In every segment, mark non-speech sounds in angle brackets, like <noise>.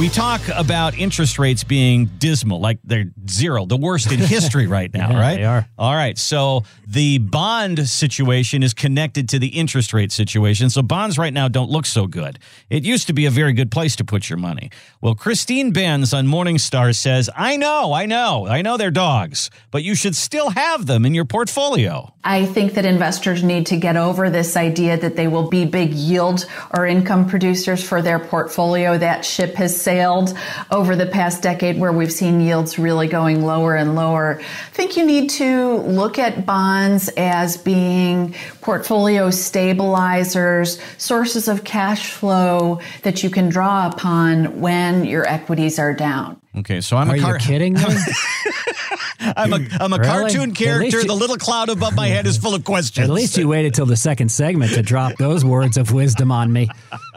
We talk about interest rates being dismal, like they're zero, the worst in history <laughs> right now, Yeah, right? they are. All right. So the bond situation is connected to the interest rate situation. So bonds right now don't look so good. It used to be a very good place to put your money. Well, Christine Benz on Morningstar says, I know, I know, I know they're dogs, but you should still have them in your portfolio. I think that investors need to get over this idea that they will be big yield or income producers for their portfolio. That ship has sailed over the past decade where we've seen yields really going lower and lower. I think you need to look at bonds as being portfolio stabilizers, sources of cash flow that you can draw upon when your equities are down. Okay, so I'm Are a you kidding me? <laughs> I'm a, I'm a Really? cartoon character. you- the little cloud above my head is full of <laughs> questions. At least you waited till the second segment to drop those words of wisdom on me.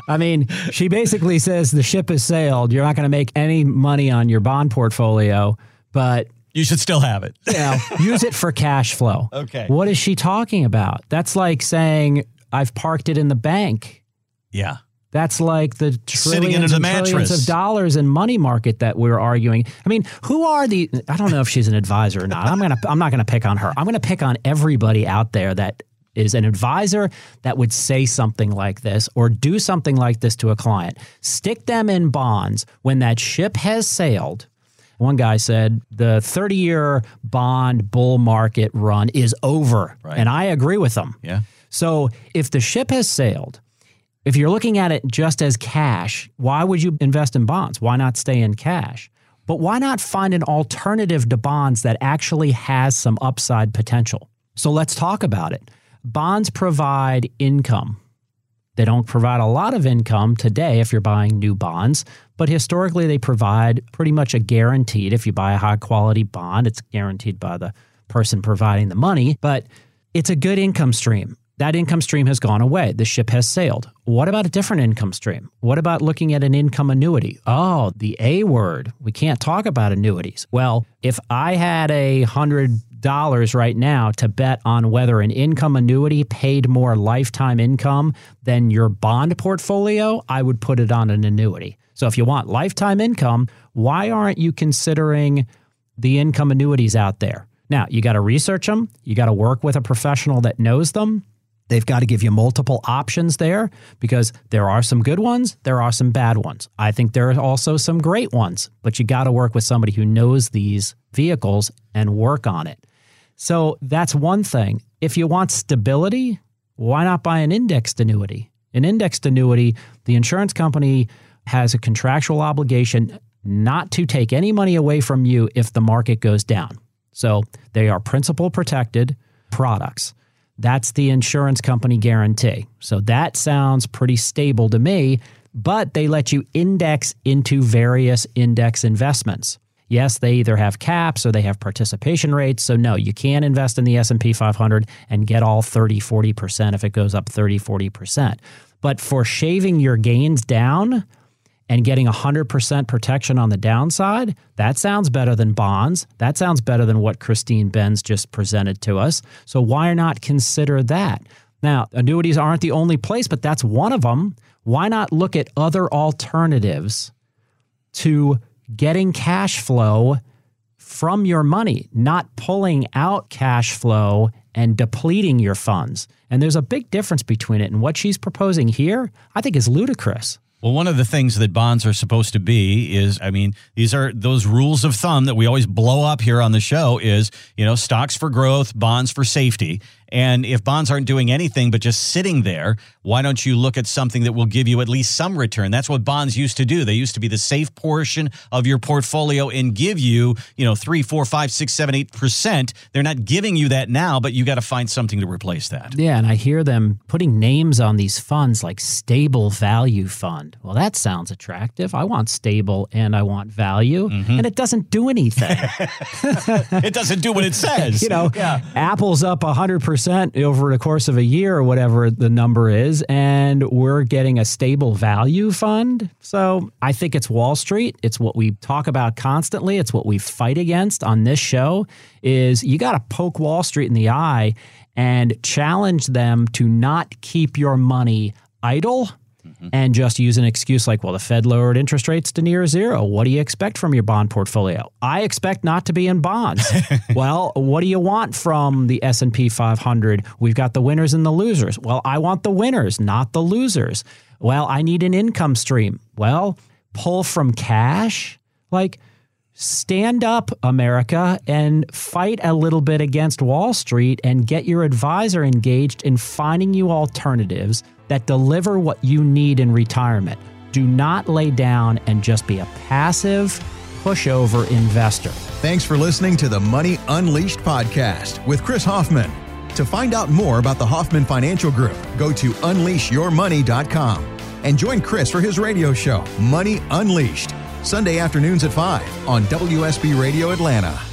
I mean, she basically says the ship has sailed. You're not going to make any money on your bond portfolio, but you should still have it. you know, <laughs> use it for cash flow. Okay. What is she talking about? That's like saying I've parked it in the bank. Yeah. That's like the trillions the and trillions of dollars in money market that we're arguing. I mean, who are the? I don't know if she's an advisor or not. I'm gonna. I'm not gonna pick on her. I'm gonna pick on everybody out there that is an advisor that would say something like this or do something like this to a client. Stick them in bonds when that ship has sailed. One guy said the 30 year bond bull market run is over. Right. And I agree with them. Yeah. So if the ship has sailed, if you're looking at it just as cash, why would you invest in bonds? Why not stay in cash? But why not find an alternative to bonds that actually has some upside potential? So let's talk about it. Bonds provide income. They don't provide a lot of income today if you're buying new bonds, but historically they provide pretty much a guaranteed. If you buy a high quality bond, it's guaranteed by the person providing the money, but it's a good income stream. That income stream has gone away. The ship has sailed. What about a different income stream? What about looking at an income annuity? Oh, the A word. We can't talk about annuities. Well, if I had a hundred dollars right now to bet on whether an income annuity paid more lifetime income than your bond portfolio, I would put it on an annuity. So if you want lifetime income, why aren't you considering the income annuities out there? Now, you got to research them. You got to work with a professional that knows them. They've got to give you multiple options there because there are some good ones, there are some bad ones. I think there are also some great ones, but you got to work with somebody who knows these vehicles and work on it. So that's one thing. If you want stability, why not buy an indexed annuity? An indexed annuity, the insurance company has a contractual obligation not to take any money away from you if the market goes down. So they are principal protected products. That's the insurance company guarantee. So that sounds pretty stable to me, but they let you index into various index investments. Yes, they either have caps or they have participation rates. So no, you can't invest in the S&P 500 and get all 30, 40% if it goes up 30, 40%. But for shaving your gains down, and getting 100% protection on the downside, that sounds better than bonds. That sounds better than what Christine Benz just presented to us. So why not consider that? Now, annuities aren't the only place, but that's one of them. Why not look at other alternatives to getting cash flow from your money, not pulling out cash flow and depleting your funds? And there's a big difference between it. And what she's proposing here, I think, is ludicrous. Well, one of the things that bonds are supposed to be is, I mean, these are those rules of thumb that we always blow up here on the show is, you know, stocks for growth, bonds for safety. And if bonds aren't doing anything but just sitting there, why don't you look at something that will give you at least some return? That's what bonds used to do. They used to be the safe portion of your portfolio and give you, you know, three, four, five, six, seven, eight percent. They're not giving you that now, but you got to find something to replace that. Yeah, and I hear them putting names on these funds like stable value fund. Well, that sounds attractive. I want stable and I want value, mm-hmm. and it doesn't do anything. <laughs> It doesn't do what it says. <laughs> you know, Apple's up 100% over the course of a year or whatever the number is, and we're getting a stable value fund. So I think it's Wall Street. It's what we talk about constantly. It's what we fight against on this show. Is you got to poke Wall Street in the eye and challenge them to not keep your money idle Mm-hmm. and just use an excuse like, well, the Fed lowered interest rates to near zero. What do you expect from your bond portfolio? I expect not to be in bonds. <laughs> well, what do you want from the S&P 500? We've got the winners and the losers. Well, I want the winners, not the losers. Well, I need an income stream. Well, pull from cash? Like stand up, America, and fight a little bit against Wall Street and get your advisor engaged in finding you alternatives that deliver what you need in retirement. Do not lay down and just be a passive pushover investor. Thanks for listening to the Money Unleashed podcast with Chris Hoffman. To find out more about the Hoffman Financial Group, go to unleashyourmoney.com and join Chris for his radio show, Money Unleashed, Sunday afternoons at 5 on WSB Radio Atlanta.